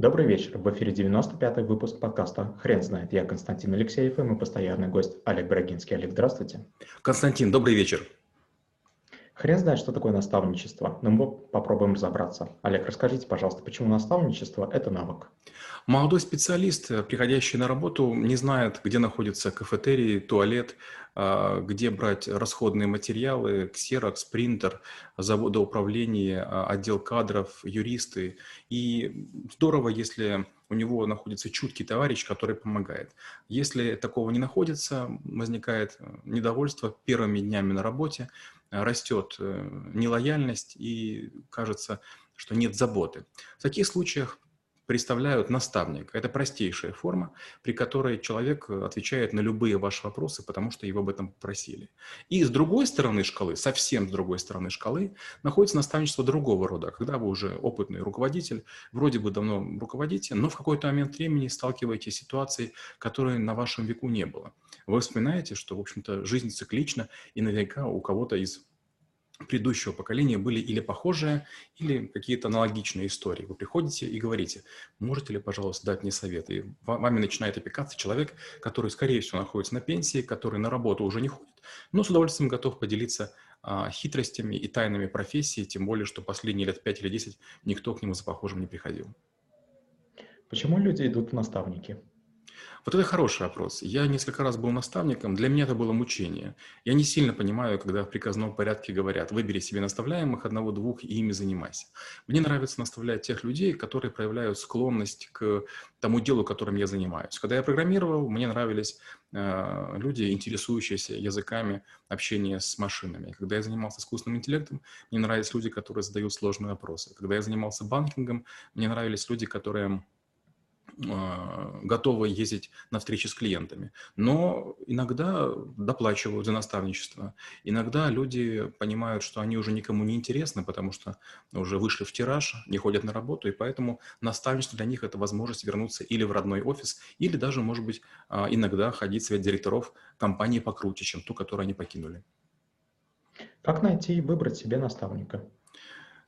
Добрый вечер. В эфире 95-й выпуск подкаста «Хрен знает». Я Константин Алексеев и мой постоянный гость Олег Брагинский. Олег, здравствуйте. Константин, добрый вечер. Хрен знает, что такое наставничество, но мы попробуем разобраться. Олег, расскажите, пожалуйста, почему наставничество – это навык? Молодой специалист, э, приходящий на работу, не знает, где находится кафетерий, туалет, а, где брать расходные материалы, ксерокс, принтер, заводоуправление, а, отдел кадров, юристы. И здорово, если у него находится чуткий товарищ, который помогает. Если такого не находится, возникает э, недовольство первыми днями на работе, растет э, нелояльность и кажется, что нет заботы. В таких случаях представляют наставника. Это простейшая форма, при которой человек отвечает на любые ваши вопросы, потому что его об этом просили. И с другой стороны шкалы, совсем с другой стороны шкалы, находится наставничество другого рода, когда вы уже опытный руководитель, вроде бы давно руководите, но в какой-то момент времени сталкиваетесь с ситуацией, которой на вашем веку не было. Вы вспоминаете, что, в общем-то, жизнь циклична, и наверняка у кого-то из предыдущего поколения были или похожие, или какие-то аналогичные истории. Вы приходите и говорите, можете ли, пожалуйста, дать мне совет? И вами начинает опекаться человек, который, скорее всего, находится на пенсии, который на работу уже не ходит, но с удовольствием готов поделиться а, хитростями и тайнами профессии, тем более, что последние лет 5 или 10 никто к нему за похожим не приходил. Почему люди идут в наставники? Вот это хороший вопрос. Я несколько раз был наставником, для меня это было мучение. Я не сильно понимаю, когда в приказном порядке говорят, выбери себе наставляемых, одного-двух, и ими занимайся. Мне нравится наставлять тех людей, которые проявляют склонность к тому делу, которым я занимаюсь. Когда я программировал, мне нравились э, люди, интересующиеся языками общения с машинами. Когда я занимался искусственным интеллектом, мне нравились люди, которые задают сложные вопросы. Когда я занимался банкингом, мне нравились люди, которые готовы ездить на встречи с клиентами. Но иногда доплачивают за наставничество. Иногда люди понимают, что они уже никому не интересны, потому что уже вышли в тираж, не ходят на работу, и поэтому наставничество для них – это возможность вернуться или в родной офис, или даже, может быть, а, иногда ходить в совет директоров компании покруче, чем ту, которую они покинули. Как найти и выбрать себе наставника?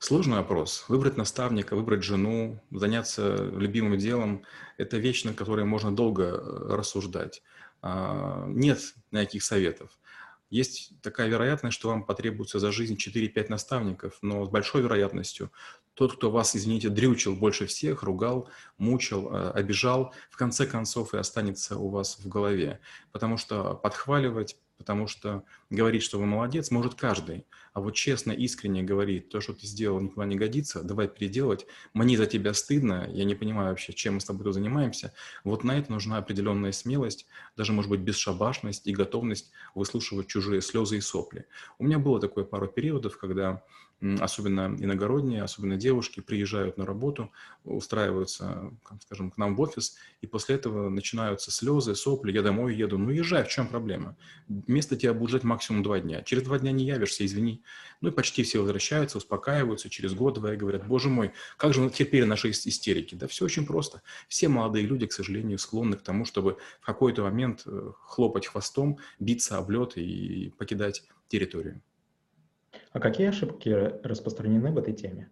Сложный вопрос. Выбрать наставника, выбрать жену, заняться любимым делом – это вещь, на которой можно долго э, рассуждать. А, нет никаких советов. Есть такая вероятность, что вам потребуется за жизнь 4-5 наставников, но с большой вероятностью тот, кто вас, извините, дрючил больше всех, ругал, мучил, э, обижал, в конце концов и останется у вас в голове. Потому что подхваливать, потому что говорить, что вы молодец, может каждый. А вот честно, искренне говорить, то, что ты сделал, никуда не годится, давай переделать, мне за тебя стыдно, я не понимаю вообще, чем мы с тобой тут занимаемся. Вот на это нужна определенная смелость, даже, может быть, бесшабашность и готовность выслушивать чужие слезы и сопли. У меня было такое пару периодов, когда особенно иногородние, особенно девушки, приезжают на работу, устраиваются, скажем, к нам в офис, и после этого начинаются слезы, сопли, я домой еду. Ну, езжай, в чем проблема? Место тебя будет ждать максимум два дня. Через два дня не явишься, извини. Ну, и почти все возвращаются, успокаиваются, через год-два и говорят, боже мой, как же терпели наши истерики? Да все очень просто. Все молодые люди, к сожалению, склонны к тому, чтобы в какой-то момент э, хлопать хвостом, биться об лед и покидать территорию. А какие ошибки распространены в этой теме?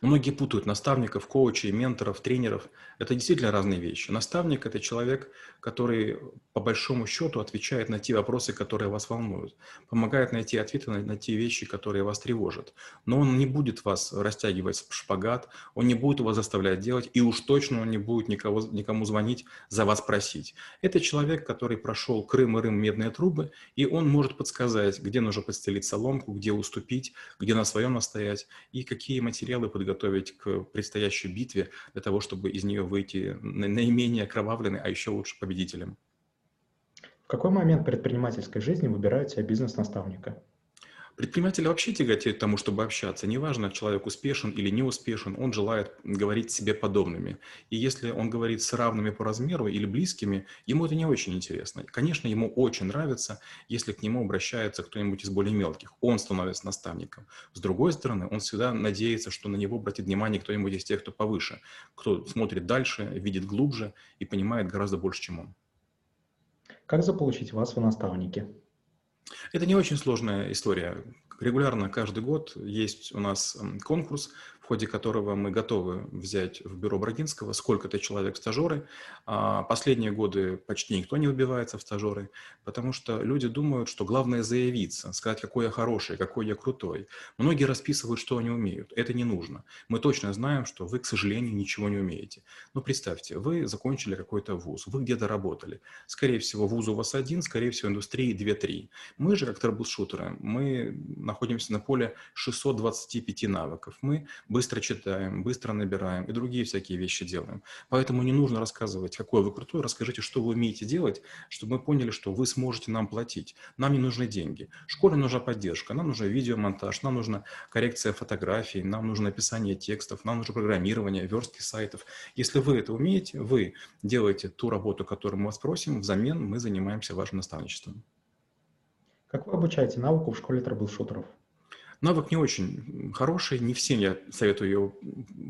Многие путают наставников, коучей, менторов, тренеров. Это действительно разные вещи. Наставник – это человек, который по большому счету отвечает на те вопросы, которые вас волнуют, помогает найти ответы на, на те вещи, которые вас тревожат. Но он не будет вас растягивать в шпагат, он не будет вас заставлять делать, и уж точно он не будет никого, никому звонить, за вас просить. Это человек, который прошел Крым и Рым медные трубы, и он может подсказать, где нужно подстелить соломку, где уступить, где на своем настоять, и какие материалы подготовить к предстоящей битве для того, чтобы из нее выйти наименее окровавленный, а еще лучше победителем. В какой момент предпринимательской жизни выбирают себе бизнес-наставника? Предприниматели вообще тяготеют тому, чтобы общаться. Неважно, человек успешен или не успешен, он желает говорить себе подобными. И если он говорит с равными по размеру или близкими, ему это не очень интересно. Конечно, ему очень нравится, если к нему обращается кто-нибудь из более мелких. Он становится наставником. С другой стороны, он всегда надеется, что на него обратит внимание кто-нибудь из тех, кто повыше, кто смотрит дальше, видит глубже и понимает гораздо больше, чем он. Как заполучить вас в наставники? Это не очень сложная история. Регулярно каждый год есть у нас конкурс, в ходе которого мы готовы взять в бюро Брагинского сколько-то человек стажеры. А последние годы почти никто не убивается в стажеры, потому что люди думают, что главное заявиться, сказать, какой я хороший, какой я крутой. Многие расписывают, что они умеют. Это не нужно. Мы точно знаем, что вы, к сожалению, ничего не умеете. Ну, представьте, вы закончили какой-то вуз, вы где-то работали. Скорее всего, вуз у вас один, скорее всего, индустрии 2-3. Мы же, как трэблшутеры, мы находимся на поле 625 навыков. Мы быстро читаем, быстро набираем и другие всякие вещи делаем. Поэтому не нужно рассказывать, какой вы крутой, расскажите, что вы умеете делать, чтобы мы поняли, что вы сможете нам платить. Нам не нужны деньги. Школе нужна поддержка, нам нужен видеомонтаж, нам нужна коррекция фотографий, нам нужно описание текстов, нам нужно программирование, верстки сайтов. Если вы это умеете, вы делаете ту работу, которую мы вас просим, взамен мы занимаемся вашим наставничеством. Как вы обучаете навыку в школе трэблшутеров? Навык не очень хороший, не всем я советую его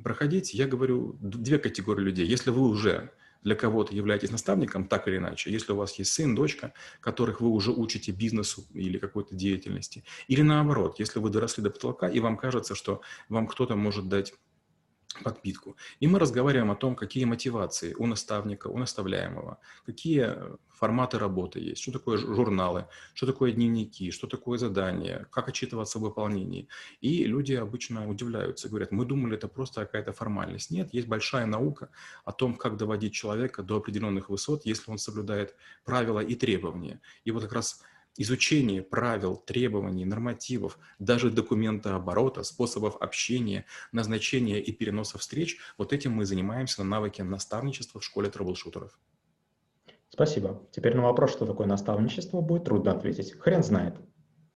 проходить. Я говорю две категории людей. Если вы уже для кого-то являетесь наставником, так или иначе, если у вас есть сын, дочка, которых вы уже учите бизнесу или какой-то деятельности, или наоборот, если вы доросли до потолка и вам кажется, что вам кто-то может дать подпитку. И мы разговариваем о том, какие мотивации у наставника, у наставляемого, какие форматы работы есть, что такое журналы, что такое дневники, что такое задание, как отчитываться в выполнении. И люди обычно удивляются, говорят, мы думали, это просто какая-то формальность. Нет, есть большая наука о том, как доводить человека до определенных высот, если он соблюдает правила и требования. И вот как раз изучение правил, требований, нормативов, даже документа оборота, способов общения, назначения и переноса встреч, вот этим мы занимаемся на навыке наставничества в школе трэблшутеров. Спасибо. Теперь на вопрос, что такое наставничество, будет трудно ответить. Хрен знает.